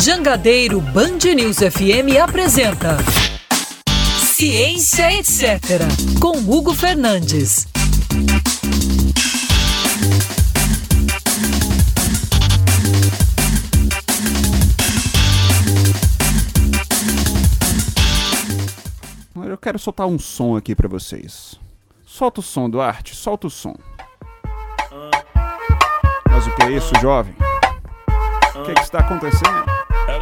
Jangadeiro Band News FM apresenta Ciência Etc. com Hugo Fernandes. Eu quero soltar um som aqui pra vocês. Solta o som, Duarte, solta o som. Mas o que é isso, jovem? O que, é que está acontecendo?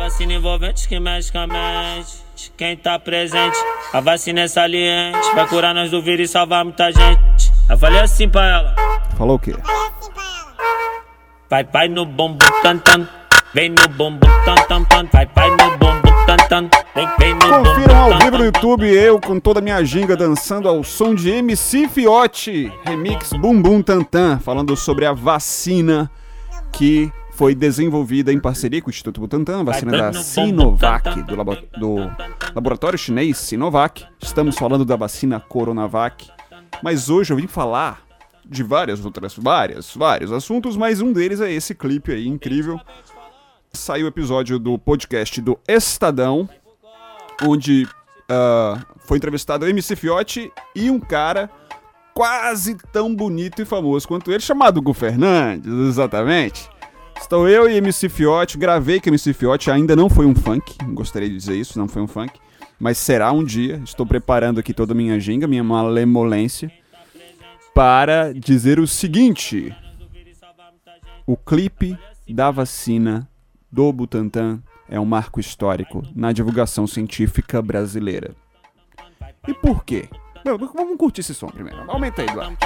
Vacina envolvente que mexe com a mente de quem tá presente. A vacina é saliente, vai curar nós do vírus e salvar muita gente. Eu falei assim pra ela: Falou o quê? Vai, vai no bombo tan tan. Vem no bombo tan tan tan. Vai, vai no bombo tan tan. Vem, vem no bombo Confiram ao vivo no. YouTube eu com toda a minha ginga dançando ao som de MC Fiote, remix Bum Bum Tantan, falando sobre a vacina que foi desenvolvida em parceria com o Instituto Butantan, vacina da Sinovac, do, labo- do laboratório chinês Sinovac. Estamos falando da vacina Coronavac, mas hoje eu vim falar de várias outras, várias, vários assuntos, mas um deles é esse clipe aí incrível. Saiu o episódio do podcast do Estadão, onde ah, foi entrevistado o MC Fiote e um cara quase tão bonito e famoso quanto ele, chamado Gu Fernandes, exatamente. Estou eu e MC Fiote, gravei que MC Fiote ainda não foi um funk, gostaria de dizer isso, não foi um funk, mas será um dia. Estou preparando aqui toda a minha ginga, minha malemolência, para dizer o seguinte: o clipe da vacina do Butantan é um marco histórico na divulgação científica brasileira. E por quê? Não, vamos curtir esse som primeiro. Aumenta aí, Eduardo.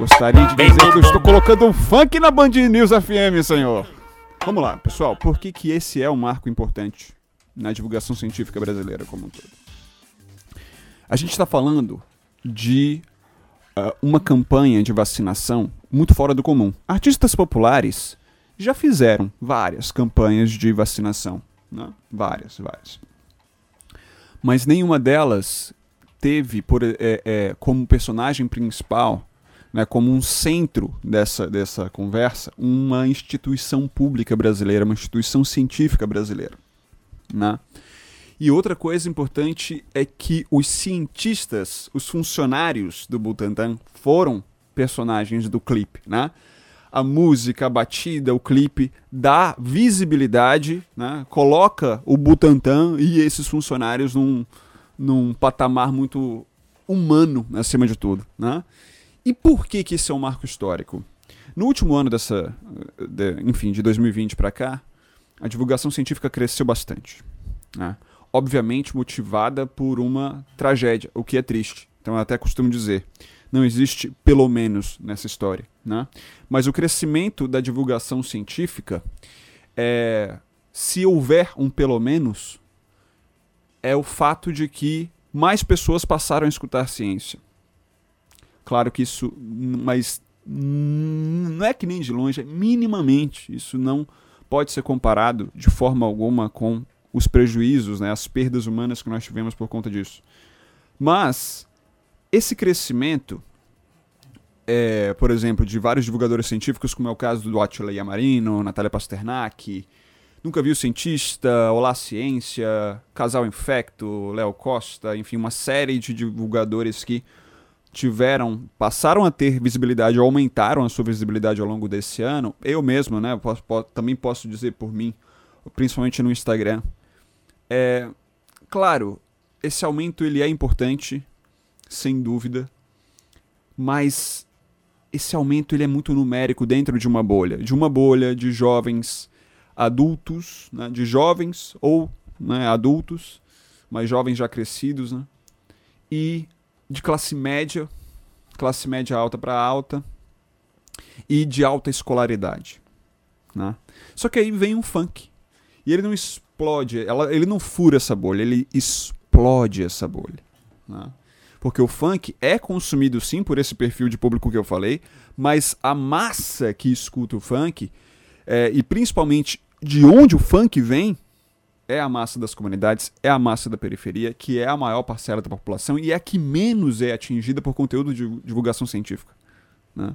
Gostaria de dizer que eu estou colocando um funk na Band News FM, senhor. Vamos lá, pessoal. Por que, que esse é um marco importante na divulgação científica brasileira como um todo? A gente está falando de ah, uma campanha de vacinação muito fora do comum. Artistas populares já fizeram várias campanhas de vacinação. Né? Várias, várias. Mas nenhuma delas teve por, é, é, como personagem principal, né, como um centro dessa, dessa conversa, uma instituição pública brasileira, uma instituição científica brasileira. Né? E outra coisa importante é que os cientistas, os funcionários do Butantan foram personagens do clipe, né? A música, a batida, o clipe dá visibilidade, né? Coloca o Butantan e esses funcionários num, num patamar muito humano acima de tudo, né? E por que que esse é um marco histórico? No último ano dessa, de- enfim, de 2020 para cá, a divulgação científica cresceu bastante, né? Obviamente motivada por uma tragédia, o que é triste. Então eu até costumo dizer, não existe pelo menos nessa história, né? Mas o crescimento da divulgação científica é, se houver um pelo menos, é o fato de que mais pessoas passaram a escutar ciência. Claro que isso, mas não é que nem de longe, é minimamente. Isso não pode ser comparado de forma alguma com os prejuízos, né, as perdas humanas que nós tivemos por conta disso. Mas esse crescimento, é, por exemplo, de vários divulgadores científicos, como é o caso do Attila Yamarino, Natália Pasternak, Nunca Vi o Cientista, Olá Ciência, Casal Infecto, Léo Costa, enfim, uma série de divulgadores que tiveram, passaram a ter visibilidade aumentaram a sua visibilidade ao longo desse ano. Eu mesmo, né, posso- po- também posso dizer por mim, principalmente no Instagram. É, claro, esse aumento ele é importante, sem dúvida, mas esse aumento ele é muito numérico dentro de uma bolha, de uma bolha de jovens adultos, né, de jovens ou né, adultos, mas jovens já crescidos, né, e de classe média, classe média alta para alta e de alta escolaridade, né? Só que aí vem um funk e ele não explode, ela, ele não fura essa bolha, ele explode essa bolha, né? Porque o funk é consumido sim por esse perfil de público que eu falei, mas a massa que escuta o funk, é, e principalmente de onde o funk vem, é a massa das comunidades, é a massa da periferia, que é a maior parcela da população e é a que menos é atingida por conteúdo de divulgação científica. Né?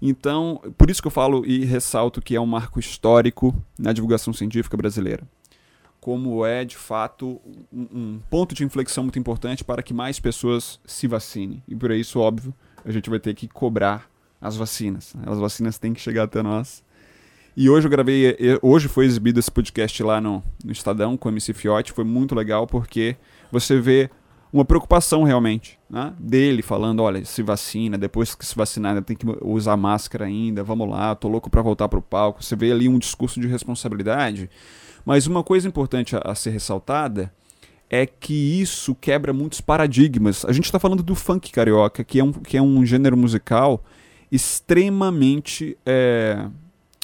Então, por isso que eu falo e ressalto que é um marco histórico na divulgação científica brasileira. Como é, de fato, um, um ponto de inflexão muito importante para que mais pessoas se vacinem. E por isso, óbvio, a gente vai ter que cobrar as vacinas. As vacinas têm que chegar até nós. E hoje eu gravei, hoje foi exibido esse podcast lá no, no Estadão com o MC Fiote, foi muito legal porque você vê uma preocupação realmente né? dele falando, olha, se vacina, depois que se vacinar tem que usar máscara ainda, vamos lá, tô louco para voltar pro palco. Você vê ali um discurso de responsabilidade. Mas uma coisa importante a, a ser ressaltada é que isso quebra muitos paradigmas. A gente está falando do funk carioca, que é um, que é um gênero musical extremamente é,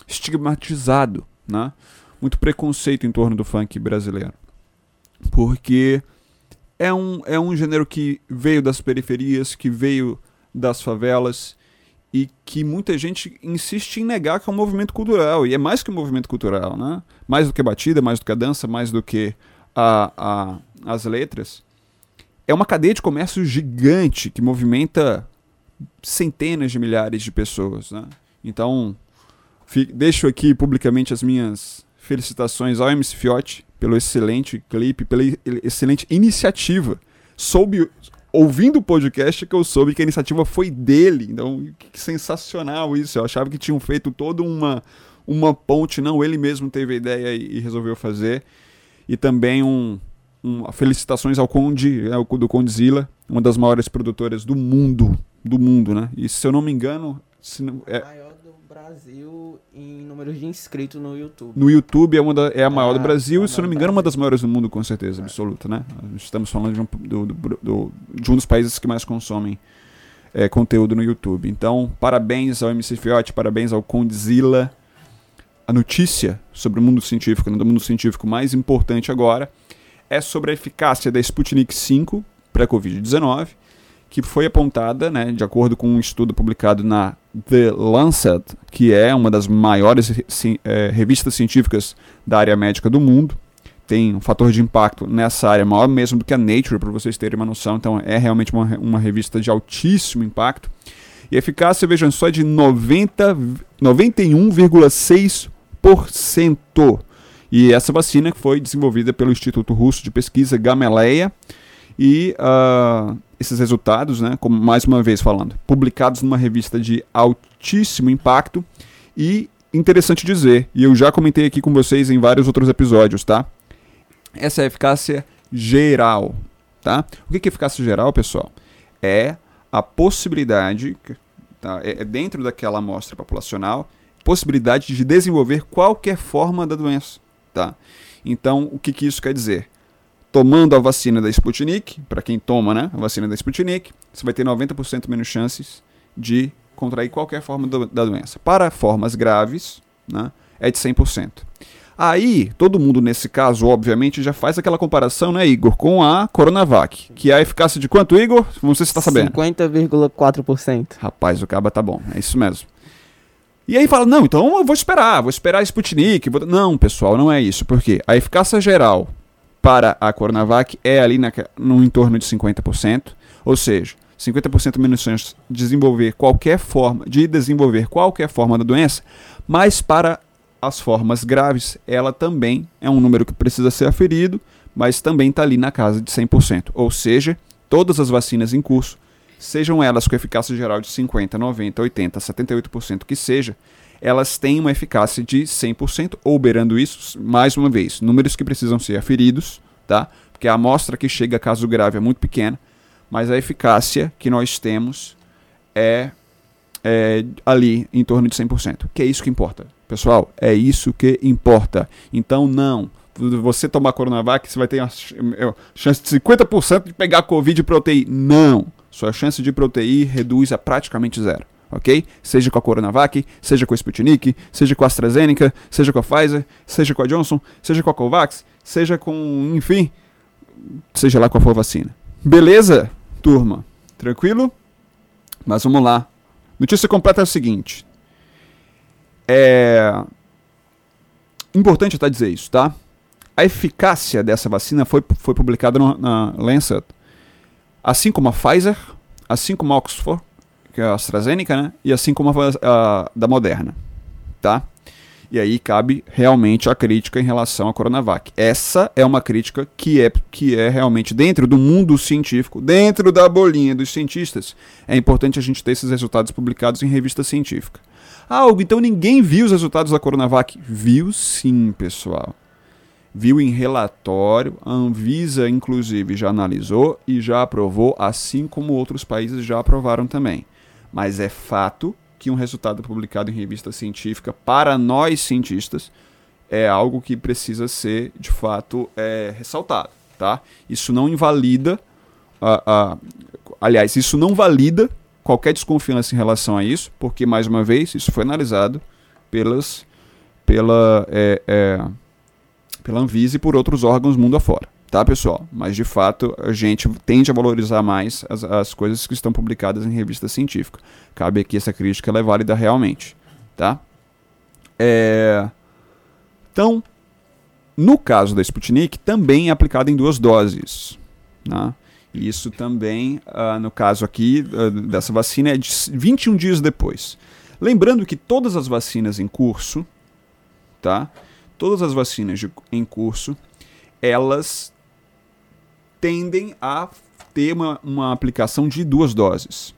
estigmatizado, né? muito preconceito em torno do funk brasileiro. Porque é um, é um gênero que veio das periferias, que veio das favelas e que muita gente insiste em negar que é um movimento cultural. E é mais que um movimento cultural, né? Mais do que a batida, mais do que a dança, mais do que a, a, as letras. É uma cadeia de comércio gigante que movimenta centenas de milhares de pessoas, né? Então, deixo aqui publicamente as minhas felicitações ao MC Fiote pelo excelente clipe, pela excelente iniciativa. Soube, ouvindo o podcast, que eu soube que a iniciativa foi dele. Então, que sensacional isso. Eu achava que tinham feito toda uma, uma ponte. Não, ele mesmo teve a ideia e, e resolveu fazer. E também um, um, felicitações ao Conde, é, do Condzilla, uma das maiores produtoras do mundo. Do mundo, né? E se eu não me engano. Se não, é, Brasil em números de inscritos no YouTube. No YouTube é, uma da, é a maior do ah, Brasil e, se não me engano, uma das maiores do mundo, com certeza, absoluta, né? Estamos falando de um, do, do, do, de um dos países que mais consomem é, conteúdo no YouTube. Então, parabéns ao MC Fiote, parabéns ao Condzilla. A notícia sobre o mundo científico, né, do mundo científico mais importante agora, é sobre a eficácia da Sputnik 5 pré-Covid-19 que foi apontada, né, de acordo com um estudo publicado na The Lancet, que é uma das maiores é, revistas científicas da área médica do mundo. Tem um fator de impacto nessa área maior mesmo do que a Nature, para vocês terem uma noção. Então, é realmente uma, uma revista de altíssimo impacto. E a eficácia, vejam só, é de 91,6%. E essa vacina foi desenvolvida pelo Instituto Russo de Pesquisa Gamaleya e uh, esses resultados, né, como mais uma vez falando, publicados numa revista de altíssimo impacto e interessante dizer, e eu já comentei aqui com vocês em vários outros episódios, tá? Essa é a eficácia geral, tá? O que é eficácia geral, pessoal? É a possibilidade, tá? é dentro daquela amostra populacional, possibilidade de desenvolver qualquer forma da doença, tá? Então, o que, que isso quer dizer? Tomando a vacina da Sputnik, para quem toma né, a vacina da Sputnik, você vai ter 90% menos chances de contrair qualquer forma do, da doença. Para formas graves, né, é de 100%. Aí, todo mundo nesse caso, obviamente, já faz aquela comparação, né, Igor, com a Coronavac, que é a eficácia de quanto, Igor? Não sei se você está sabendo. 50,4%. Rapaz, o caba tá bom, é isso mesmo. E aí fala, não, então eu vou esperar, vou esperar a Sputnik. Vou... Não, pessoal, não é isso. Por quê? A eficácia geral para a Coronavac é ali na, no entorno de 50%, ou seja, 50% menos chance de desenvolver qualquer forma, de desenvolver qualquer forma da doença, mas para as formas graves, ela também é um número que precisa ser aferido, mas também está ali na casa de 100%. Ou seja, todas as vacinas em curso, sejam elas com eficácia geral de 50, 90, 80, 78% que seja, elas têm uma eficácia de 100%, ou beirando isso, mais uma vez, números que precisam ser aferidos, tá? Porque a amostra que chega a caso grave é muito pequena, mas a eficácia que nós temos é, é ali em torno de 100%, que é isso que importa. Pessoal, é isso que importa. Então, não. Você tomar Coronavac, você vai ter a é, chance de 50% de pegar Covid e proteir. Não. Sua chance de proteir reduz a praticamente zero ok? Seja com a Coronavac, seja com a Sputnik, seja com a AstraZeneca, seja com a Pfizer, seja com a Johnson, seja com a Covax, seja com, enfim, seja lá qual for a vacina. Beleza, turma? Tranquilo? Mas vamos lá. Notícia completa é o seguinte. É importante até dizer isso, tá? A eficácia dessa vacina foi, foi publicada na Lancet, assim como a Pfizer, assim como a Oxford, que é a AstraZeneca, né? E assim como a, a da Moderna, tá? E aí cabe realmente a crítica em relação à Coronavac. Essa é uma crítica que é, que é realmente dentro do mundo científico, dentro da bolinha dos cientistas. É importante a gente ter esses resultados publicados em revista científica. Ah, então ninguém viu os resultados da Coronavac? Viu sim, pessoal. Viu em relatório, a Anvisa inclusive já analisou e já aprovou, assim como outros países já aprovaram também. Mas é fato que um resultado publicado em revista científica para nós cientistas é algo que precisa ser de fato é, ressaltado, tá? Isso não invalida, aliás, isso não valida qualquer desconfiança em relação a isso, porque mais uma vez isso foi analisado pelas, pela, é, é, pela Anvisa e por outros órgãos mundo afora tá, pessoal? Mas de fato a gente tende a valorizar mais as, as coisas que estão publicadas em revista científica. Cabe aqui essa crítica, ela é válida realmente, tá? É... Então, no caso da Sputnik, também é aplicado em duas doses, né? Isso também, uh, no caso aqui uh, dessa vacina, é de 21 dias depois. Lembrando que todas as vacinas em curso, tá? Todas as vacinas de, em curso, elas tendem a ter uma, uma aplicação de duas doses.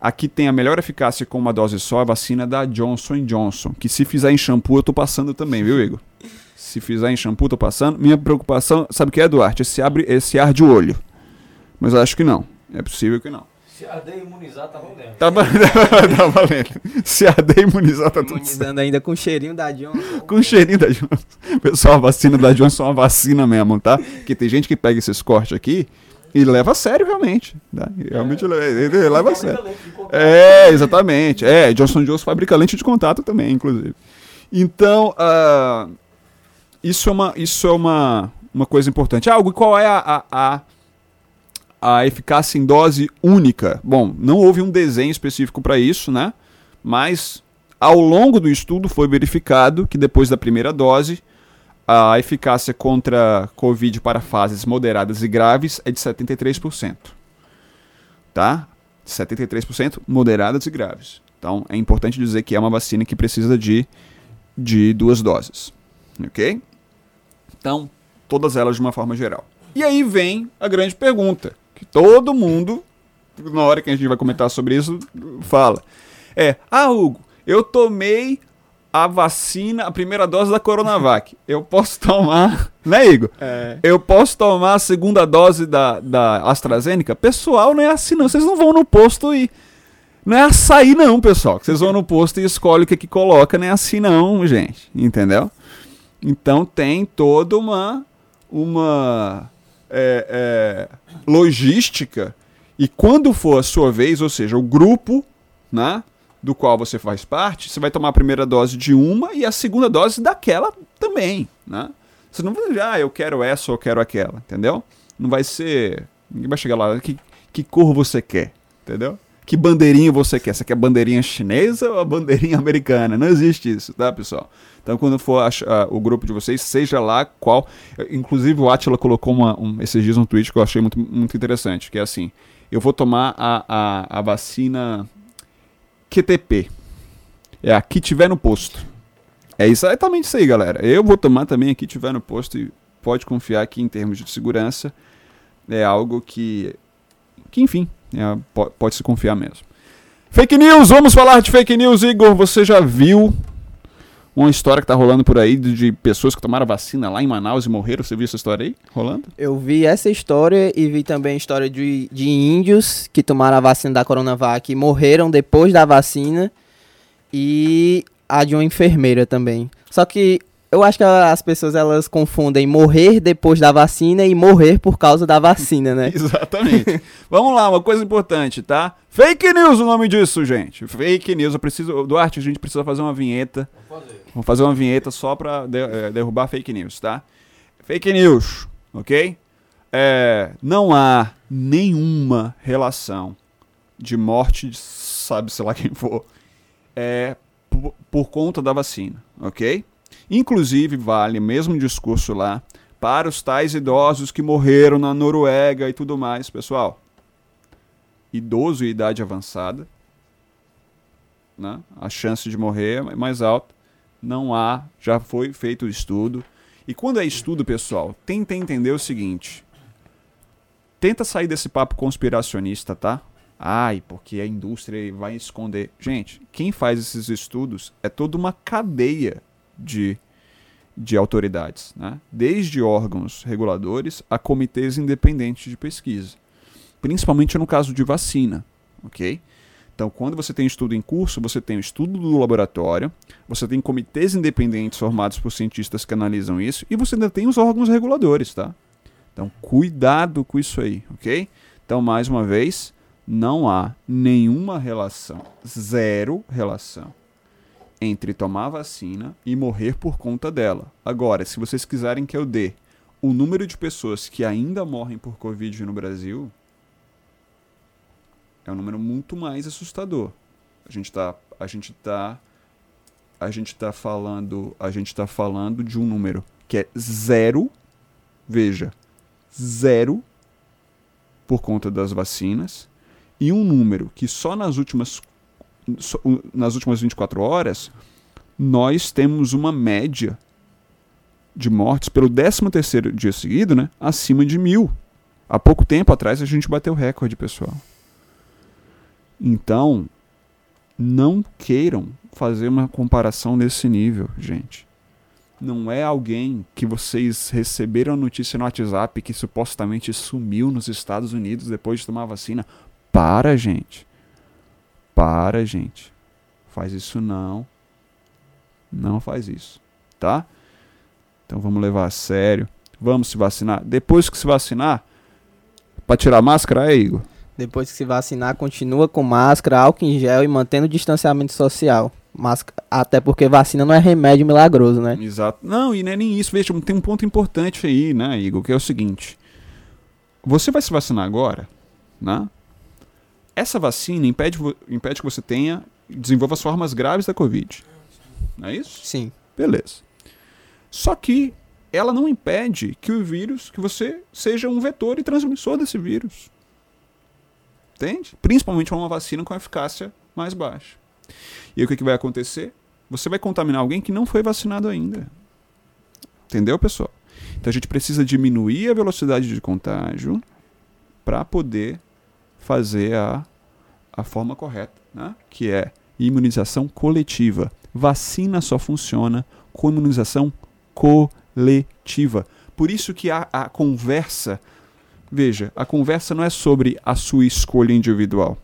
Aqui tem a melhor eficácia com uma dose só, a vacina da Johnson Johnson, que se fizer em shampoo eu tô passando também, viu, Igor? Se fizer em shampoo, tô passando. Minha preocupação, sabe o que é, Duarte? Esse, abre, esse ar de olho. Mas acho que não. É possível que não. Se arder e imunizar, tá valendo. Tá, tá valendo. Se arder e imunizar, tá tudo certo. Imunizando ainda com cheirinho da Johnson. Com cheirinho da Johnson. Pessoal, a vacina da Johnson é uma vacina mesmo, tá? Porque tem gente que pega esses cortes aqui e leva a sério, realmente. Tá? Realmente é. leva, leva a sério. É, exatamente. É, Johnson Johnson fabrica lente de contato também, inclusive. Então, uh, isso é uma, isso é uma, uma coisa importante. Ah, qual é a, a, a a eficácia em dose única. Bom, não houve um desenho específico para isso, né? Mas ao longo do estudo foi verificado que depois da primeira dose, a eficácia contra Covid para fases moderadas e graves é de 73%. Tá? 73% moderadas e graves. Então é importante dizer que é uma vacina que precisa de, de duas doses. Ok? Então, todas elas de uma forma geral. E aí vem a grande pergunta que todo mundo, na hora que a gente vai comentar sobre isso, fala. É, ah, Hugo, eu tomei a vacina, a primeira dose da Coronavac. Eu posso tomar, né, Igor? É. Eu posso tomar a segunda dose da, da AstraZeneca? Pessoal, não é assim não. Vocês não vão no posto e. Não é açaí, não, pessoal. Vocês vão no posto e escolhem o que, que coloca, não é assim, não, gente. Entendeu? Então tem toda uma. Uma é, é, logística e quando for a sua vez, ou seja, o grupo né, do qual você faz parte, você vai tomar a primeira dose de uma e a segunda dose daquela também. Né? Você não vai dizer, ah, eu quero essa ou eu quero aquela, entendeu? Não vai ser. Ninguém vai chegar lá, que, que cor você quer, entendeu? Que bandeirinha você quer? Você quer bandeirinha chinesa ou a bandeirinha americana? Não existe isso, tá, pessoal? Então, quando for a, a, o grupo de vocês, seja lá qual. Inclusive, o Atila colocou uma, um, esses dias um tweet que eu achei muito, muito interessante, que é assim: eu vou tomar a, a, a vacina QTP. É a que tiver no posto. É exatamente isso aí, galera. Eu vou tomar também a que tiver no posto e pode confiar que, em termos de segurança, é algo que, que enfim, é, pode, se confiar mesmo. Fake news, vamos falar de fake news, Igor. Você já viu uma história que tá rolando por aí de, de, pessoas que tomaram vacina lá em Manaus e morreram. Você viu essa história aí rolando? Eu vi essa história e vi também a história de, de índios que tomaram a vacina da Coronavac e morreram depois da vacina. E a de uma enfermeira também. Só que eu acho que as pessoas elas confundem morrer depois da vacina e morrer por causa da vacina, né? Exatamente. Vamos lá, uma coisa importante, tá? Fake news o nome disso, gente. Fake news. Eu preciso, Duarte, a gente precisa fazer uma vinheta. Vamos fazer. Vamos fazer uma vinheta só pra de, é, derrubar fake news, tá? Fake news, ok? É, não há nenhuma relação de morte, de, sabe-se lá quem for, é, por, por conta da vacina, ok? Inclusive, vale mesmo discurso lá para os tais idosos que morreram na Noruega e tudo mais, pessoal. Idoso e idade avançada né? A chance de morrer é mais alta. Não há, já foi feito o estudo. E quando é estudo, pessoal, tenta entender o seguinte. Tenta sair desse papo conspiracionista, tá? Ai, porque a indústria vai esconder. Gente, quem faz esses estudos é toda uma cadeia de, de autoridades, né? desde órgãos reguladores a comitês independentes de pesquisa, principalmente no caso de vacina, ok? Então, quando você tem estudo em curso, você tem o estudo do laboratório, você tem comitês independentes formados por cientistas que analisam isso, e você ainda tem os órgãos reguladores, tá? Então, cuidado com isso aí, ok? Então, mais uma vez, não há nenhuma relação, zero relação, entre tomar vacina e morrer por conta dela. Agora, se vocês quiserem que eu dê o número de pessoas que ainda morrem por Covid no Brasil, é um número muito mais assustador. A gente está a gente tá a gente tá falando, a gente tá falando de um número que é zero, veja, zero por conta das vacinas e um número que só nas últimas nas últimas 24 horas nós temos uma média de mortes pelo 13 terceiro dia seguido, né, acima de mil. Há pouco tempo atrás a gente bateu recorde, pessoal. Então, não queiram fazer uma comparação nesse nível, gente. Não é alguém que vocês receberam a notícia no WhatsApp que supostamente sumiu nos Estados Unidos depois de tomar vacina. Para, gente. Para, gente. Faz isso não. Não faz isso, tá? Então vamos levar a sério. Vamos se vacinar. Depois que se vacinar, para tirar a máscara, é, Igor? Depois que se vacinar, continua com máscara, álcool em gel e mantendo o distanciamento social. Máscara, até porque vacina não é remédio milagroso, né? Exato. Não, e não é nem isso. Veja, tem um ponto importante aí, né, Igor, que é o seguinte. Você vai se vacinar agora, né? Essa vacina impede, impede que você tenha, desenvolva as formas graves da Covid. Não é isso? Sim. Beleza. Só que ela não impede que o vírus, que você seja um vetor e transmissor desse vírus. Entende? Principalmente uma vacina com eficácia mais baixa. E aí o que, que vai acontecer? Você vai contaminar alguém que não foi vacinado ainda. Entendeu, pessoal? Então a gente precisa diminuir a velocidade de contágio para poder fazer a, a forma correta, né? que é imunização coletiva. Vacina só funciona com imunização coletiva. Por isso que a, a conversa Veja, a conversa não é sobre a sua escolha individual.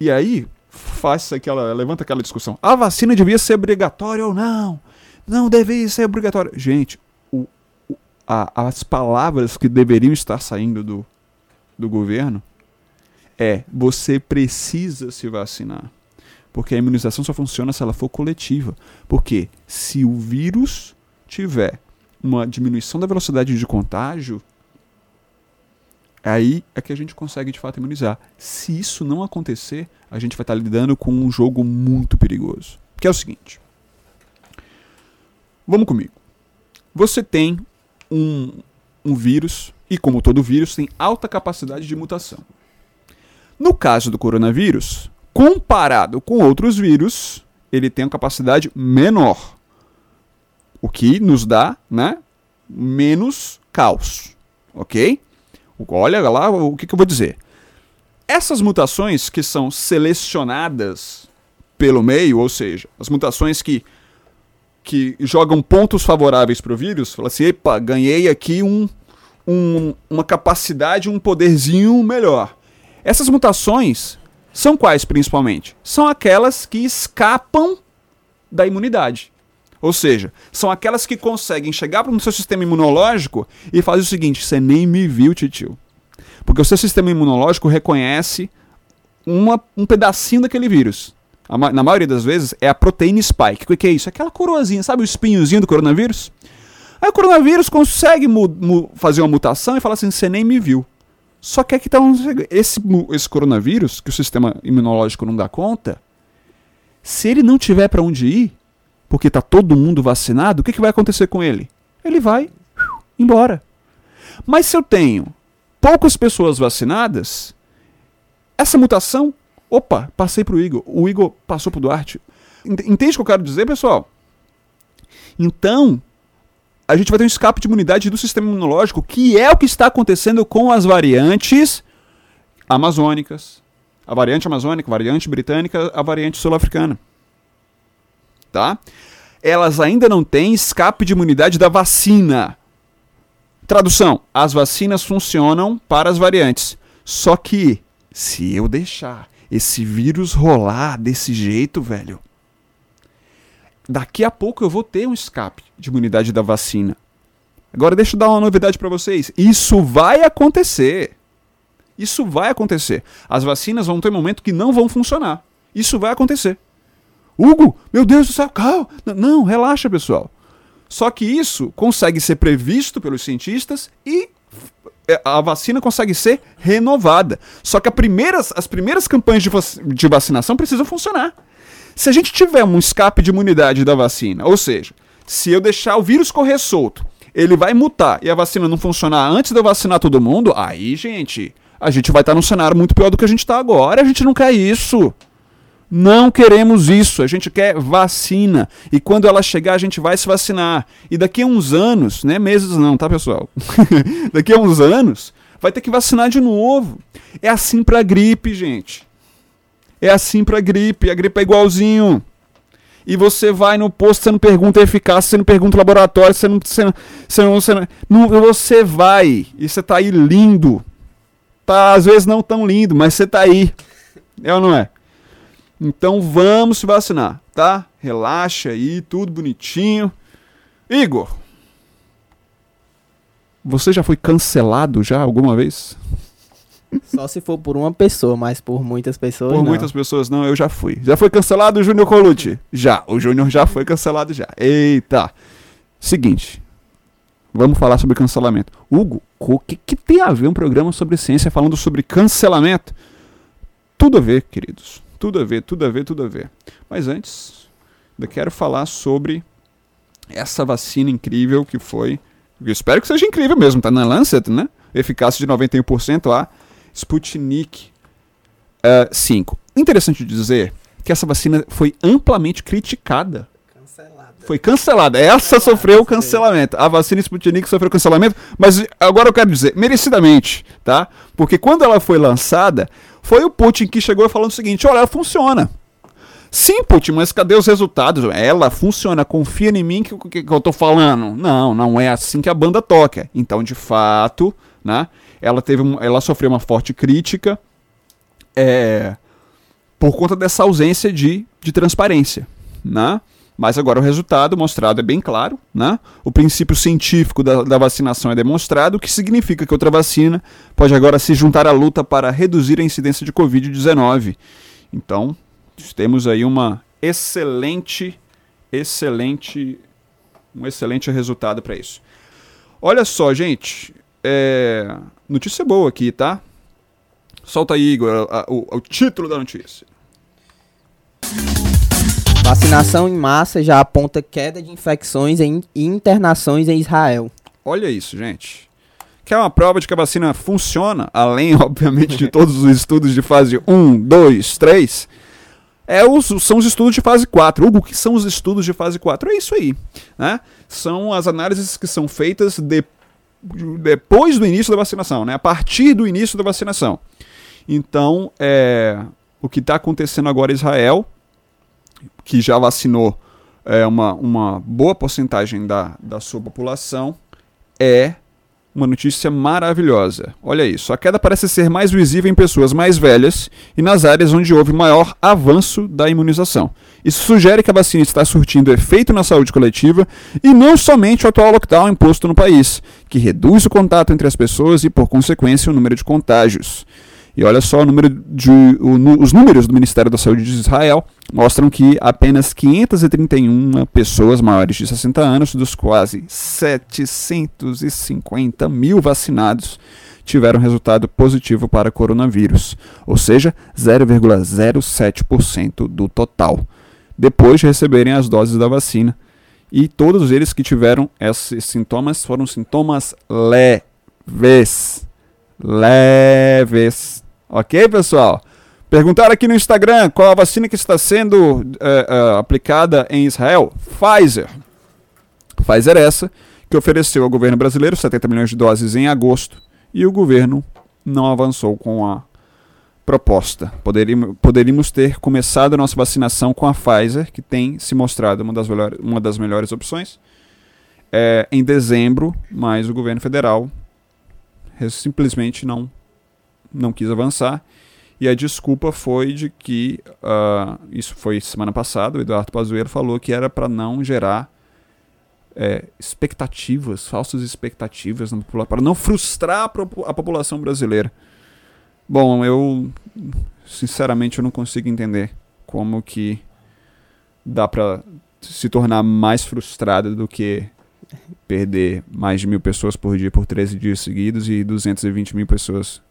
E aí, faça aquela, levanta aquela discussão. A vacina devia ser obrigatória ou não? Não deveria ser obrigatória. Gente, o, o, a, as palavras que deveriam estar saindo do, do governo é: você precisa se vacinar. Porque a imunização só funciona se ela for coletiva. Porque se o vírus tiver uma diminuição da velocidade de contágio, Aí é que a gente consegue de fato imunizar. Se isso não acontecer, a gente vai estar lidando com um jogo muito perigoso. Que é o seguinte. Vamos comigo. Você tem um, um vírus, e como todo vírus, tem alta capacidade de mutação. No caso do coronavírus, comparado com outros vírus, ele tem uma capacidade menor. O que nos dá né, menos caos. Ok? Olha lá o que, que eu vou dizer. Essas mutações que são selecionadas pelo meio, ou seja, as mutações que, que jogam pontos favoráveis para o vírus, fala assim, epa, ganhei aqui um, um, uma capacidade, um poderzinho melhor. Essas mutações são quais principalmente? São aquelas que escapam da imunidade. Ou seja, são aquelas que conseguem chegar para o seu sistema imunológico e fazer o seguinte: você nem me viu, titio. Porque o seu sistema imunológico reconhece uma, um pedacinho daquele vírus. Na maioria das vezes é a proteína spike. O que é isso? Aquela coroazinha, sabe o espinhozinho do coronavírus? Aí o coronavírus consegue fazer uma mutação e falar assim: você nem me viu. Só que aqui está um, esse, esse coronavírus, que o sistema imunológico não dá conta, se ele não tiver para onde ir, porque está todo mundo vacinado, o que, que vai acontecer com ele? Ele vai embora. Mas se eu tenho poucas pessoas vacinadas, essa mutação Opa, passei pro Igor. O Igor passou pro Duarte. Ent- Entende o que eu quero dizer, pessoal? Então, a gente vai ter um escape de imunidade do sistema imunológico, que é o que está acontecendo com as variantes amazônicas, a variante amazônica, a variante britânica, a variante sul-africana. Tá? Elas ainda não têm escape de imunidade da vacina. Tradução: as vacinas funcionam para as variantes. Só que, se eu deixar esse vírus rolar desse jeito, velho, daqui a pouco eu vou ter um escape de imunidade da vacina. Agora deixa eu dar uma novidade para vocês. Isso vai acontecer. Isso vai acontecer. As vacinas vão ter um momento que não vão funcionar. Isso vai acontecer. Hugo, meu Deus do céu, calma. Não, relaxa, pessoal. Só que isso consegue ser previsto pelos cientistas e é, a vacina consegue ser renovada. Só que primeiras, as primeiras campanhas de, vac- de vacinação precisam funcionar. Se a gente tiver um escape de imunidade da vacina, ou seja, se eu deixar o vírus correr solto, ele vai mutar e a vacina não funcionar antes de eu vacinar todo mundo, aí, gente, a gente vai estar num cenário muito pior do que a gente está agora. A gente não quer isso. Não queremos isso, a gente quer vacina. E quando ela chegar, a gente vai se vacinar. E daqui a uns anos, né? Meses não, tá, pessoal? daqui a uns anos, vai ter que vacinar de novo. É assim pra gripe, gente. É assim pra gripe. A gripe é igualzinho. E você vai no posto, você não pergunta eficácia, você não pergunta laboratório, você não. Você não, você não, você não- você vai. E você tá aí lindo. Tá, às vezes não tão lindo, mas você tá aí. É ou não é? Então vamos se vacinar, tá? Relaxa aí, tudo bonitinho. Igor, você já foi cancelado já alguma vez? Só se for por uma pessoa, mas por muitas pessoas Por não. muitas pessoas não, eu já fui. Já foi cancelado o Júnior Colucci? Já, o Júnior já foi cancelado já. Eita. Seguinte, vamos falar sobre cancelamento. Hugo, o que, que tem a ver um programa sobre ciência falando sobre cancelamento? Tudo a ver, queridos. Tudo a ver, tudo a ver, tudo a ver. Mas antes, eu quero falar sobre essa vacina incrível que foi. Eu espero que seja incrível mesmo, tá na Lancet, né? Eficácia de 91% a Sputnik eh, 5. Interessante dizer que essa vacina foi amplamente criticada. Foi cancelada. Essa sofreu cancelamento. A vacina Sputnik sofreu cancelamento, mas agora eu quero dizer, merecidamente, tá? Porque quando ela foi lançada, foi o Putin que chegou falando o seguinte: olha, ela funciona. Sim, Putin, mas cadê os resultados? Ela funciona, confia em mim que que, que eu tô falando. Não, não é assim que a banda toca. Então, de fato, né? Ela teve um- ela sofreu uma forte crítica é, por conta dessa ausência de, de transparência, né? Mas agora o resultado mostrado é bem claro, né? O princípio científico da, da vacinação é demonstrado, o que significa que outra vacina pode agora se juntar à luta para reduzir a incidência de Covid-19. Então, temos aí uma excelente, excelente, um excelente resultado para isso. Olha só, gente, é, notícia boa aqui, tá? Solta aí, Igor, a- a- o, o título da notícia. Vacinação em massa já aponta queda de infecções e in- internações em Israel. Olha isso, gente. Quer uma prova de que a vacina funciona, além, obviamente, de todos os estudos de fase 1, 2, 3? É os, são os estudos de fase 4. Hugo, o que são os estudos de fase 4? É isso aí. Né? São as análises que são feitas de- depois do início da vacinação, né? a partir do início da vacinação. Então, é, o que está acontecendo agora em Israel, que já vacinou é, uma, uma boa porcentagem da, da sua população, é uma notícia maravilhosa. Olha isso. A queda parece ser mais visível em pessoas mais velhas e nas áreas onde houve maior avanço da imunização. Isso sugere que a vacina está surtindo efeito na saúde coletiva e não somente o atual lockdown imposto no país, que reduz o contato entre as pessoas e, por consequência, o número de contágios. E olha só, de, o os números do Ministério da Saúde de Israel mostram que apenas 531 pessoas maiores de 60 anos, dos quase 750 mil vacinados, tiveram resultado positivo para coronavírus, ou seja, 0,07% do total, depois de receberem as doses da vacina. E todos eles que tiveram esses sintomas foram sintomas leves leves. Ok, pessoal? Perguntaram aqui no Instagram qual a vacina que está sendo é, é, aplicada em Israel. Pfizer. Pfizer essa, que ofereceu ao governo brasileiro 70 milhões de doses em agosto e o governo não avançou com a proposta. Poderíamos, poderíamos ter começado a nossa vacinação com a Pfizer, que tem se mostrado uma das, melhores, uma das melhores opções, é, em dezembro, mas o governo federal simplesmente não, não quis avançar. E a desculpa foi de que, uh, isso foi semana passada, o Eduardo Pazuello falou que era para não gerar é, expectativas, falsas expectativas, para não frustrar a, população brasileira. Bom, eu sinceramente eu não consigo entender como que dá para se tornar mais frustrado do que perder mais de mil pessoas por dia por 13 dias seguidos e 220 mil pessoas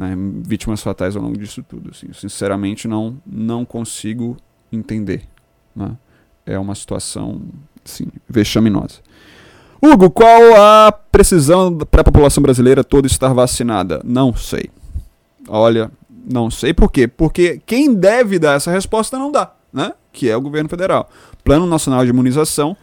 né, vítimas fatais ao longo disso tudo. Assim. Sinceramente, não, não consigo entender. Né? É uma situação assim, vexaminosa. Hugo, qual a precisão para a população brasileira toda estar vacinada? Não sei. Olha, não sei por quê. Porque quem deve dar essa resposta não dá, né? Que é o governo federal. Plano Nacional de Imunização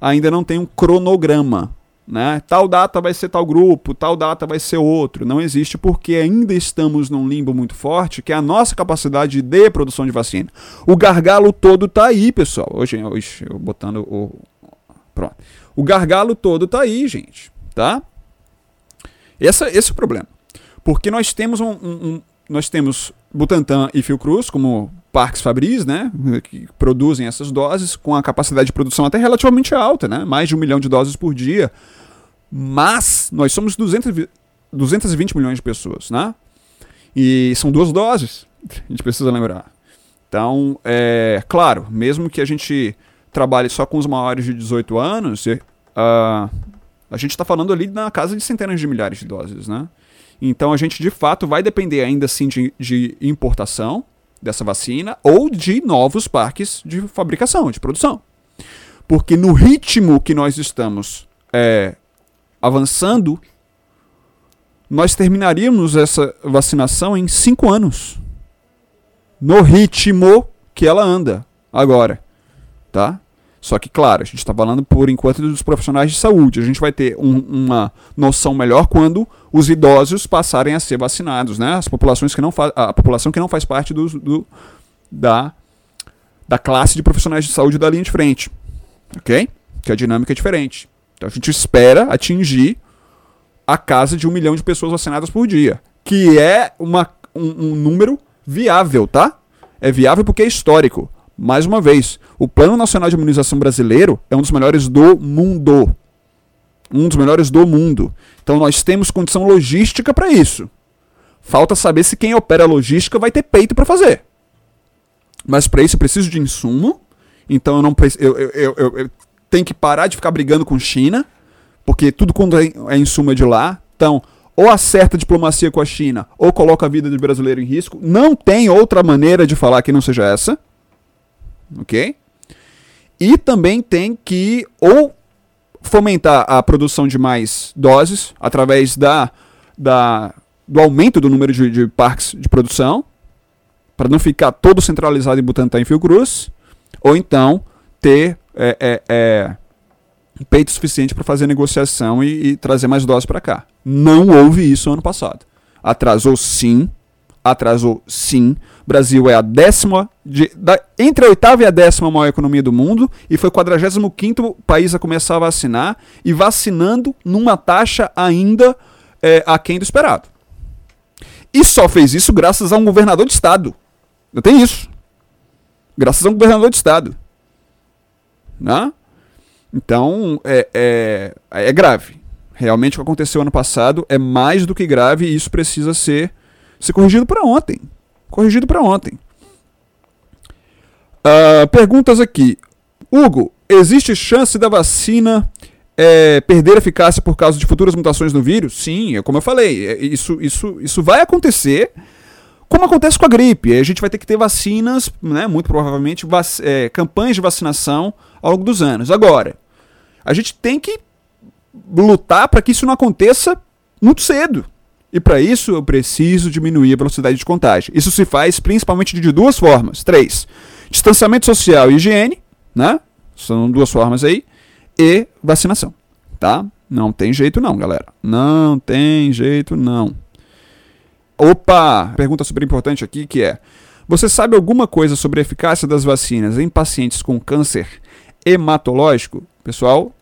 ainda não tem um cronograma. Né? Tal data vai ser tal grupo, tal data vai ser outro. Não existe porque ainda estamos num limbo muito forte, que é a nossa capacidade de produção de vacina. O gargalo todo tá aí, pessoal. Hoje, hoje eu botando o. Pronto. O gargalo todo tá aí, gente. Tá? Essa, esse é o problema. Porque nós temos um, um, um nós temos Butantan e Fiocruz como parques Fabris, né, que produzem essas doses com a capacidade de produção até relativamente alta, né, mais de um milhão de doses por dia. Mas nós somos 200, 220 milhões de pessoas, né? E são duas doses, a gente precisa lembrar. Então, é claro, mesmo que a gente trabalhe só com os maiores de 18 anos, uh, a gente está falando ali na casa de centenas de milhares de doses, né? Então a gente de fato vai depender ainda assim de, de importação dessa vacina ou de novos parques de fabricação, de produção. Porque no ritmo que nós estamos é, avançando, nós terminaríamos essa vacinação em cinco anos. No ritmo que ela anda agora. Tá? Só que, claro, a gente está falando por enquanto dos profissionais de saúde. A gente vai ter um, uma noção melhor quando os idosos passarem a ser vacinados, né? As populações que não a população que não faz parte do, do, da, da classe de profissionais de saúde da linha de frente. Ok? Que a dinâmica é diferente. Então a gente espera atingir a casa de um milhão de pessoas vacinadas por dia. Que é uma, um, um número viável, tá? É viável porque é histórico. Mais uma vez, o Plano Nacional de Imunização Brasileiro é um dos melhores do mundo. Um dos melhores do mundo. Então nós temos condição logística para isso. Falta saber se quem opera a logística vai ter peito para fazer. Mas para isso eu preciso de insumo. Então eu não eu, eu, eu, eu, tenho que parar de ficar brigando com China, porque tudo quando é, é insumo é de lá. Então, ou acerta a diplomacia com a China, ou coloca a vida do brasileiro em risco. Não tem outra maneira de falar que não seja essa ok? E também tem que ou fomentar a produção de mais doses através da, da do aumento do número de, de parques de produção, para não ficar todo centralizado em Butantan e Fiocruz, ou então ter é, é, é, peito suficiente para fazer negociação e, e trazer mais doses para cá. Não houve isso ano passado. Atrasou sim, atrasou sim. Brasil é a décima, de, da, entre a oitava e a décima maior economia do mundo e foi o 45 país a começar a vacinar e vacinando numa taxa ainda é, aquém do esperado. E só fez isso graças a um governador de estado. Não tem isso. Graças a um governador de estado. Né? Então, é, é, é grave. Realmente o que aconteceu ano passado é mais do que grave e isso precisa ser ser corrigido para ontem. Corrigido para ontem. Uh, perguntas aqui. Hugo, existe chance da vacina é, perder eficácia por causa de futuras mutações no vírus? Sim, é como eu falei. É, isso, isso, isso vai acontecer. Como acontece com a gripe, a gente vai ter que ter vacinas, né, muito provavelmente, vac é, campanhas de vacinação ao longo dos anos. Agora, a gente tem que lutar para que isso não aconteça muito cedo E para isso eu preciso diminuir a velocidade de contágio. Isso se faz principalmente de duas formas. Três: distanciamento social e higiene, né? São duas formas aí. E vacinação, tá? Não tem jeito não, galera. Não tem jeito não. Opa! Pergunta super importante aqui que é: Você sabe alguma coisa sobre a eficácia das vacinas em pacientes com câncer hematológico? Pessoal,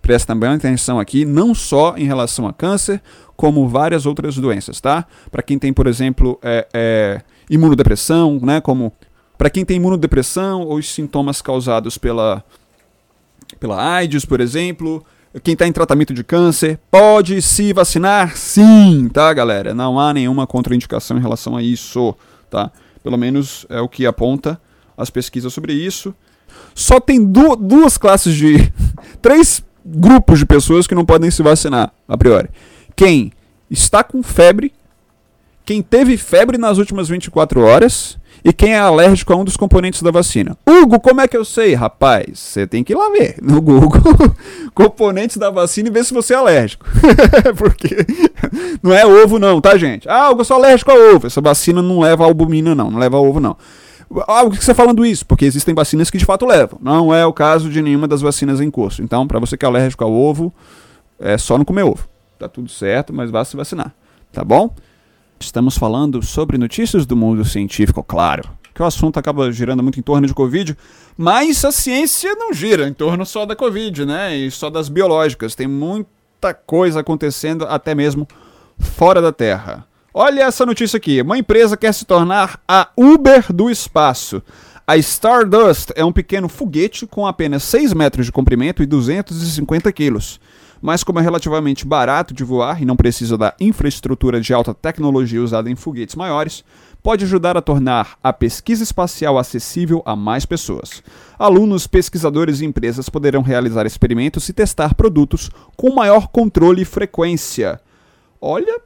presta bem atenção aqui, não só em relação a câncer, como várias outras doenças, tá? Para quem tem, por exemplo, é, é, imunodepressão, né? Como para quem tem imunodepressão ou os sintomas causados pela, pela AIDS, por exemplo, quem está em tratamento de câncer, pode se vacinar sim, tá, galera? Não há nenhuma contraindicação em relação a isso, tá? Pelo menos é o que aponta as pesquisas sobre isso. Só tem du duas classes de. três grupos de pessoas que não podem se vacinar, a priori. Quem está com febre, quem teve febre nas últimas 24 horas e quem é alérgico a um dos componentes da vacina. Hugo, como é que eu sei? Rapaz, você tem que ir lá ver no Google componentes da vacina e ver se você é alérgico. Porque não é ovo não, tá gente? Ah, eu sou alérgico a ovo. Essa vacina não leva albumina não, não leva ovo não. Ah, por que você está falando isso? Porque existem vacinas que de fato levam. Não é o caso de nenhuma das vacinas em curso. Então, para você que é alérgico ao ovo, é só não comer ovo. Tá tudo certo, mas vá se vacinar. Tá bom? Estamos falando sobre notícias do mundo científico, claro. Que o assunto acaba girando muito em torno de Covid, mas a ciência não gira em torno só da Covid, né? E só das biológicas. Tem muita coisa acontecendo até mesmo fora da Terra. Olha essa notícia aqui. Uma empresa quer se tornar a Uber do espaço. A Stardust é um pequeno foguete com apenas 6 metros de comprimento e 250 quilos. Mas como é relativamente barato de voar e não precisa da infraestrutura de alta tecnologia usada em foguetes maiores, pode ajudar a tornar a pesquisa espacial acessível a mais pessoas. Alunos, pesquisadores e empresas poderão realizar experimentos e testar produtos com maior controle e frequência. Olha,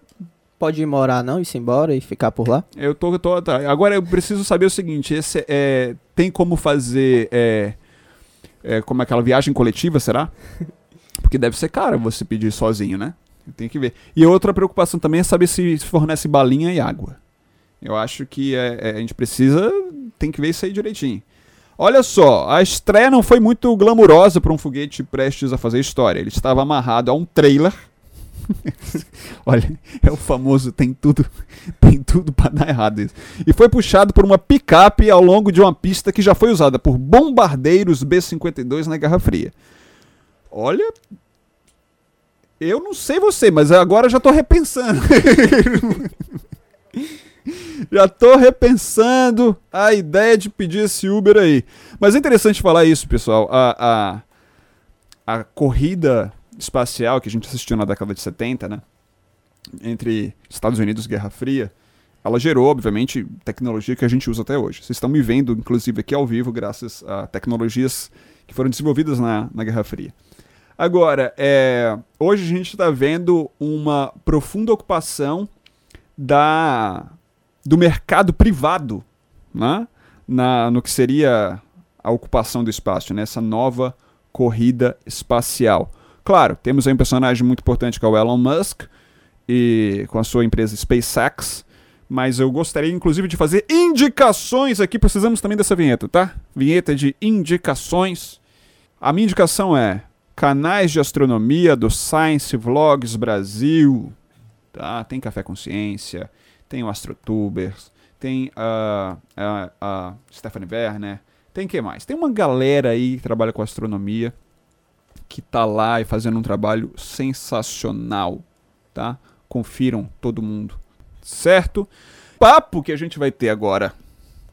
Pode ir morar não, ir -se embora e ficar por lá? Eu tô, tô atrás. Agora eu preciso saber o seguinte: esse é, tem como fazer é, é, como é aquela viagem coletiva, será? Porque deve ser caro você pedir sozinho, né? Tem que ver. E outra preocupação também é saber se fornece balinha e água. Eu acho que é, é, a gente precisa, tem que ver isso aí direitinho. Olha só, a estreia não foi muito glamurosa para um foguete prestes a fazer história. Ele estava amarrado a um trailer Olha, é o famoso tem tudo, tem tudo para dar errado isso. E foi puxado por uma picape ao longo de uma pista que já foi usada por bombardeiros B-52 na Guerra Fria. Olha, eu não sei você, mas agora já tô repensando. já tô repensando a ideia de pedir esse Uber aí. Mas é interessante falar isso, pessoal. A, a, a corrida espacial que a gente assistiu na década de 70, né? Entre Estados Unidos e Guerra Fria, ela gerou, obviamente, tecnologia que a gente usa até hoje. Vocês estão me vendo, inclusive, aqui ao vivo, graças a tecnologias que foram desenvolvidas na, na Guerra Fria. Agora, é, hoje a gente está vendo uma profunda ocupação da, do mercado privado né? na, no que seria a ocupação do espaço, nessa né? nova corrida espacial. Claro, temos aí um personagem muito importante que é o Elon Musk, e com a sua empresa SpaceX, mas eu gostaria inclusive de fazer indicações aqui, precisamos também dessa vinheta, tá? Vinheta de indicações. A minha indicação é canais de astronomia do Science Vlogs Brasil, tá? Tem Café Consciência, tem o AstroTubers, tem a, a, a Stephanie Werner, tem que mais? Tem uma galera aí que trabalha com astronomia que tá lá e fazendo um trabalho sensacional, tá? Confiram todo mundo, certo? Papo que a gente vai ter agora.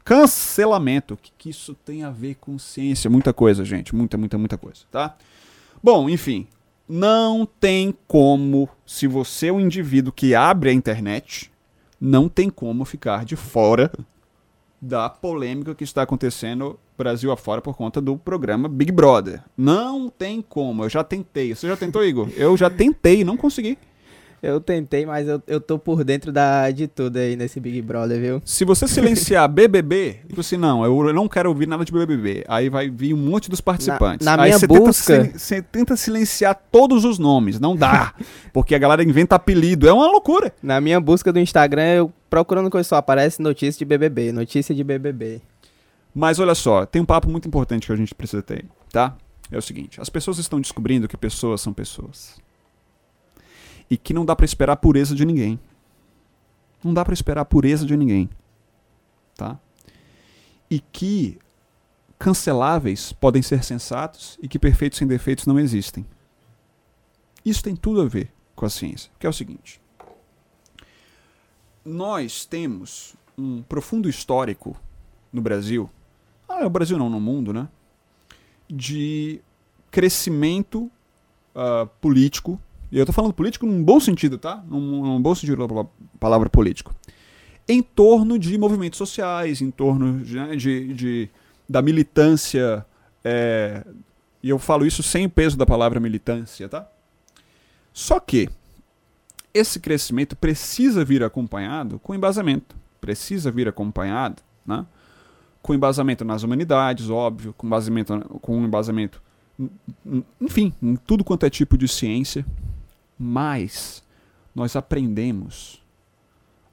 Cancelamento. O que, que isso tem a ver com ciência? Muita coisa, gente. Muita, muita, muita coisa, tá? Bom, enfim. Não tem como, se você é um indivíduo que abre a internet, não tem como ficar de fora da polêmica que está acontecendo Brasil afora por conta do programa Big Brother. Não tem como, eu já tentei. Você já tentou, Igor? Eu já tentei, não consegui. Eu tentei, mas eu, eu tô por dentro da, de tudo aí nesse Big Brother, viu? Se você silenciar BBB, tipo assim, não, eu não quero ouvir nada de BBB. Aí vai vir um monte dos participantes. na aí minha você busca- Tenta, você tenta silenciar todos os nomes. Não dá. porque a galera inventa apelido. É uma loucura. Na minha busca do Instagram, eu procurando coisa só aparece notícia de BBB, notícia de BBB. Mas olha só, tem um papo muito importante que a gente precisa ter, tá? É o seguinte: as pessoas estão descobrindo que pessoas são pessoas. E que não dá pra esperar a pureza de ninguém. Não dá pra esperar a pureza de ninguém. Tá? E que canceláveis podem ser sensatos e que perfeitos sem defeitos não existem. Isso tem tudo a ver com a ciência, que é o seguinte: nós temos um profundo histórico no Brasil, ah, no Brasil não, no mundo, né? De crescimento ah, político, e eu tô falando político num bom sentido, tá? Num, num bom sentido da pala- palavra político. Em torno de movimentos sociais, em torno de, né, de- de- da militância, é, e eu falo isso sem o peso da palavra militância, tá? Só que esse crescimento precisa vir acompanhado com embasamento. Precisa vir acompanhado, né? Com embasamento nas humanidades, óbvio, com embasamento, com embasamento enfim, em tudo quanto é tipo de ciência. Mas nós aprendemos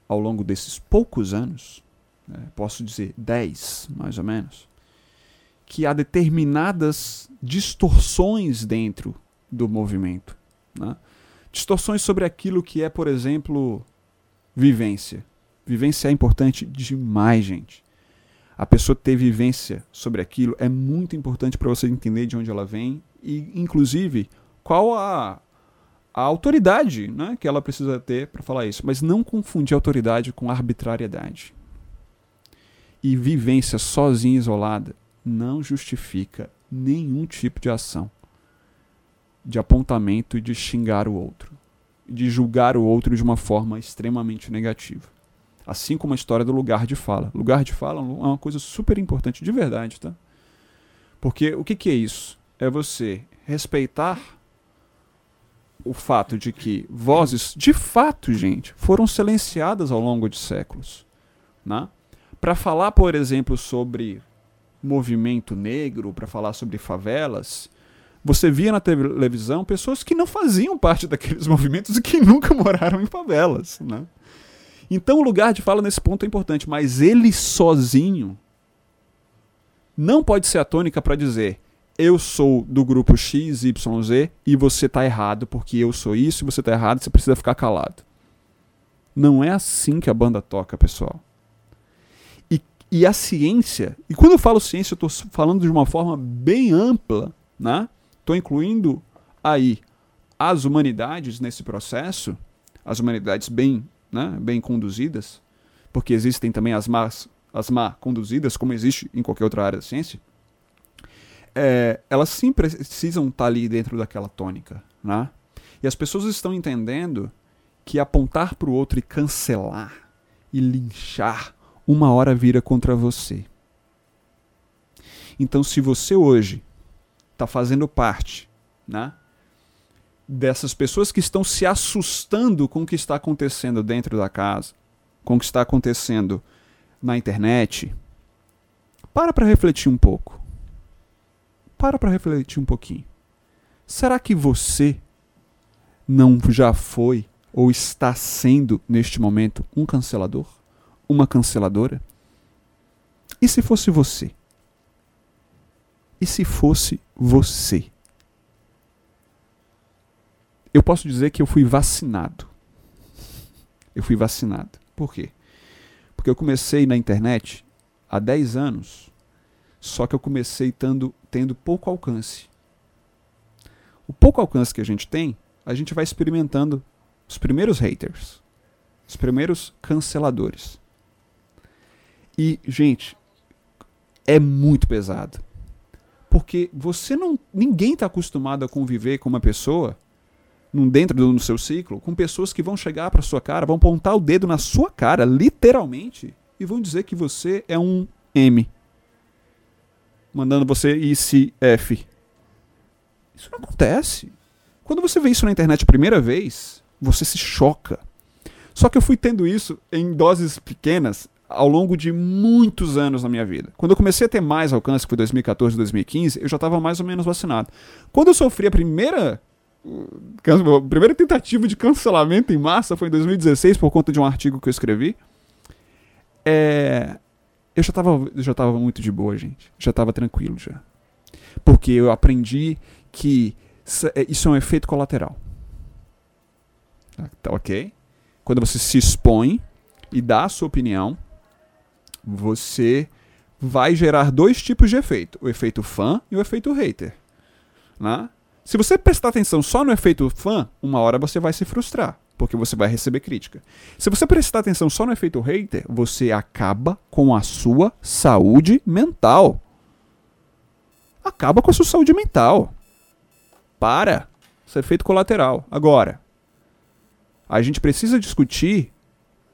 ao longo desses poucos anos, né, posso dizer 10 mais ou menos, que há determinadas distorções dentro do movimento. Né? Distorções sobre aquilo que é, por exemplo, vivência. Vivência é importante demais, gente. A pessoa ter vivência sobre aquilo é muito importante para você entender de onde ela vem e, inclusive, qual a, a autoridade né, que ela precisa ter para falar isso. Mas não confundir autoridade com arbitrariedade. E vivência sozinha, isolada, não justifica nenhum tipo de ação de apontamento e de xingar o outro, de julgar o outro de uma forma extremamente negativa. Assim como a história do lugar de fala. Lugar de fala é uma coisa super importante, de verdade, tá? Porque o que, que é isso? É você respeitar o fato de que vozes, de fato, gente, foram silenciadas ao longo de séculos. Né? Para falar, por exemplo, sobre movimento negro, para falar sobre favelas, você via na televisão pessoas que não faziam parte daqueles movimentos e que nunca moraram em favelas. Né? Então o lugar de fala nesse ponto é importante, mas ele sozinho não pode ser a tônica para dizer eu sou do grupo XYZ e você tá errado porque eu sou isso e você tá errado, você precisa ficar calado. Não é assim que a banda toca, pessoal. E, e a ciência, e quando eu falo ciência, eu estou falando de uma forma bem ampla, né? Estou incluindo aí as humanidades nesse processo, as humanidades bem, né, bem conduzidas, porque existem também as más, as má conduzidas, como existe em qualquer outra área da ciência é, elas sim precisam estar ali dentro daquela tônica, né? E as pessoas estão entendendo que apontar para o outro e cancelar e linchar uma hora vira contra você. Então, se você hoje está fazendo parte, né? Dessas pessoas que estão se assustando com o que está acontecendo dentro da casa, com o que está acontecendo na internet, para para refletir um pouco para para refletir um pouquinho. Será que você não já foi ou está sendo neste momento um cancelador? Uma canceladora? E se fosse você? E se fosse você? Eu posso dizer que eu fui vacinado. Eu fui vacinado. Por quê? Porque eu comecei na internet há 10 anos, só que eu comecei tendo, tendo pouco alcance. O pouco alcance que a gente tem, a gente vai experimentando os primeiros haters, os primeiros canceladores. E, gente, é muito pesado. Porque você não. Ninguém está acostumado a conviver com uma pessoa, dentro do seu ciclo, com pessoas que vão chegar para sua cara, vão apontar o dedo na sua cara, literalmente, e vão dizer que você é um M mandando você ICF. Isso não acontece. Quando você vê isso na internet a primeira vez, Você se choca. Só que eu fui tendo isso em doses pequenas ao longo de muitos anos na minha vida. Quando eu comecei a ter mais alcance, que foi 2014, 2015, eu já estava mais ou menos vacinado. Quando eu sofri a primeira a primeira tentativa de cancelamento em massa foi em 2016 por conta de um artigo que eu escrevi. É, eu já estava eu já tava muito de boa, gente. Já estava tranquilo já. Porque eu aprendi que isso é um efeito colateral. Tá ok? Quando você se expõe e dá a sua opinião, você vai gerar dois tipos de efeito: o efeito fã e o efeito hater. Né? Se você prestar atenção só no efeito fã, uma hora você vai se frustrar, porque você vai receber crítica. Se você prestar atenção só no efeito hater, você acaba com a sua saúde mental. Acaba com a sua saúde mental. Para. Isso é efeito colateral. Agora, a gente precisa discutir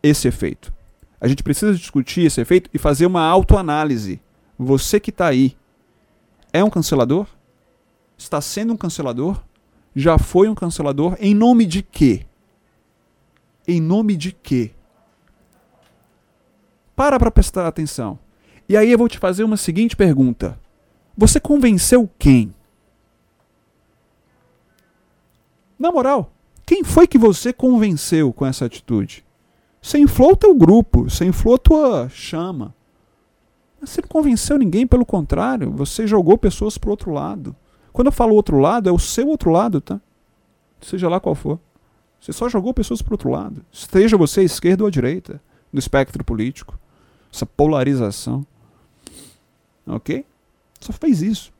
esse efeito. A gente precisa discutir esse efeito e fazer uma autoanálise. Você que está aí, é um cancelador? está sendo um cancelador, já foi um cancelador, em nome de quê? Em nome de quê? Para para prestar atenção. E aí eu vou te fazer uma seguinte pergunta. Você convenceu quem? Na moral, quem foi que você convenceu com essa atitude? Você inflou o teu grupo, você inflou a tua chama. Você não convenceu ninguém, pelo contrário, você jogou pessoas para outro lado. Quando eu falo outro lado, é o seu outro lado, tá? Seja lá qual for. Você só jogou pessoas para outro lado. Esteja você à esquerda ou à direita no espectro político. Essa polarização. Ok? Só fez isso.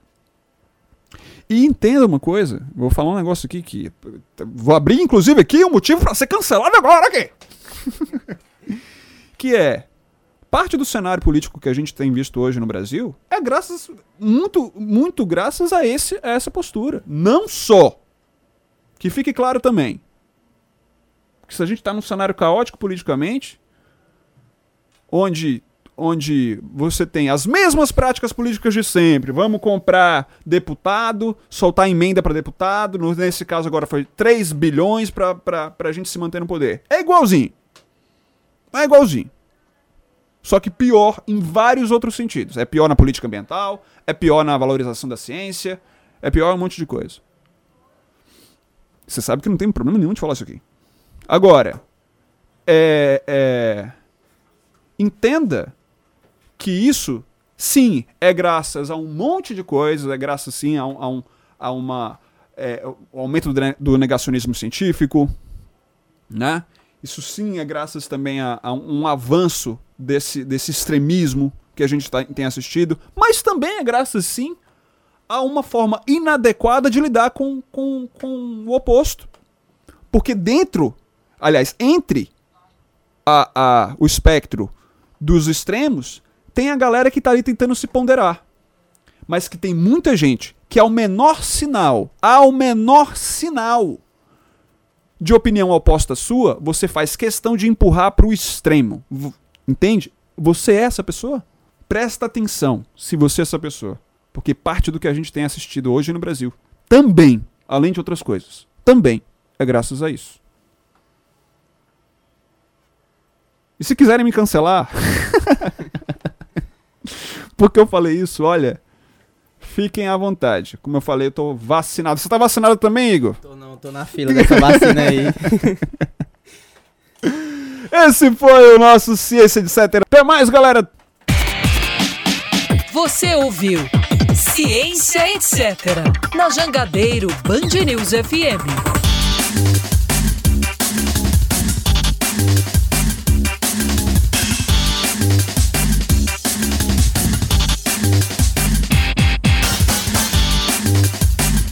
E entenda uma coisa, vou falar um negócio aqui que. Vou abrir, inclusive, aqui um motivo para ser cancelado agora aqui. que é parte do cenário político que a gente tem visto hoje no Brasil é graças muito muito graças a esse a essa postura. Não só que fique claro também que se a gente está num cenário caótico politicamente, onde onde você tem as mesmas práticas políticas de sempre. Vamos comprar deputado, soltar emenda para deputado. Nesse caso agora foi 3 bilhões para a gente se manter no poder. É igualzinho. É igualzinho. Só que pior em vários outros sentidos. É pior na política ambiental, é pior na valorização da ciência, é pior em um monte de coisa. Você sabe que não tem problema nenhum de falar isso aqui. Agora, é, é, entenda que isso, sim, é graças a um monte de coisas, é graças, sim, a, um, a, um, a uma, é, o aumento do negacionismo científico, né? Isso sim é graças também a, a um avanço desse, desse extremismo que a gente tá, tem assistido, mas também é graças sim a uma forma inadequada de lidar com, com, com o oposto. Porque dentro, aliás, entre a, a, o espectro dos extremos, tem a galera que está ali tentando se ponderar. Mas que tem muita gente que, ao menor sinal, ao menor sinal de opinião oposta sua, você faz questão de empurrar para o extremo. Entende? Você é essa pessoa? Presta atenção se você é essa pessoa. Porque parte do que a gente tem assistido hoje no Brasil também, além de outras coisas, também é graças a isso. E se quiserem me cancelar, porque eu falei isso, olha, fiquem à vontade. Como eu falei, eu tô vacinado. Você tá vacinado também, Igor? Tô não, tô na fila dessa vacina aí. Esse foi o nosso Ciência Etc. Até mais, galera! Você ouviu Ciência Etc. Na Jangadeiro Band News FM.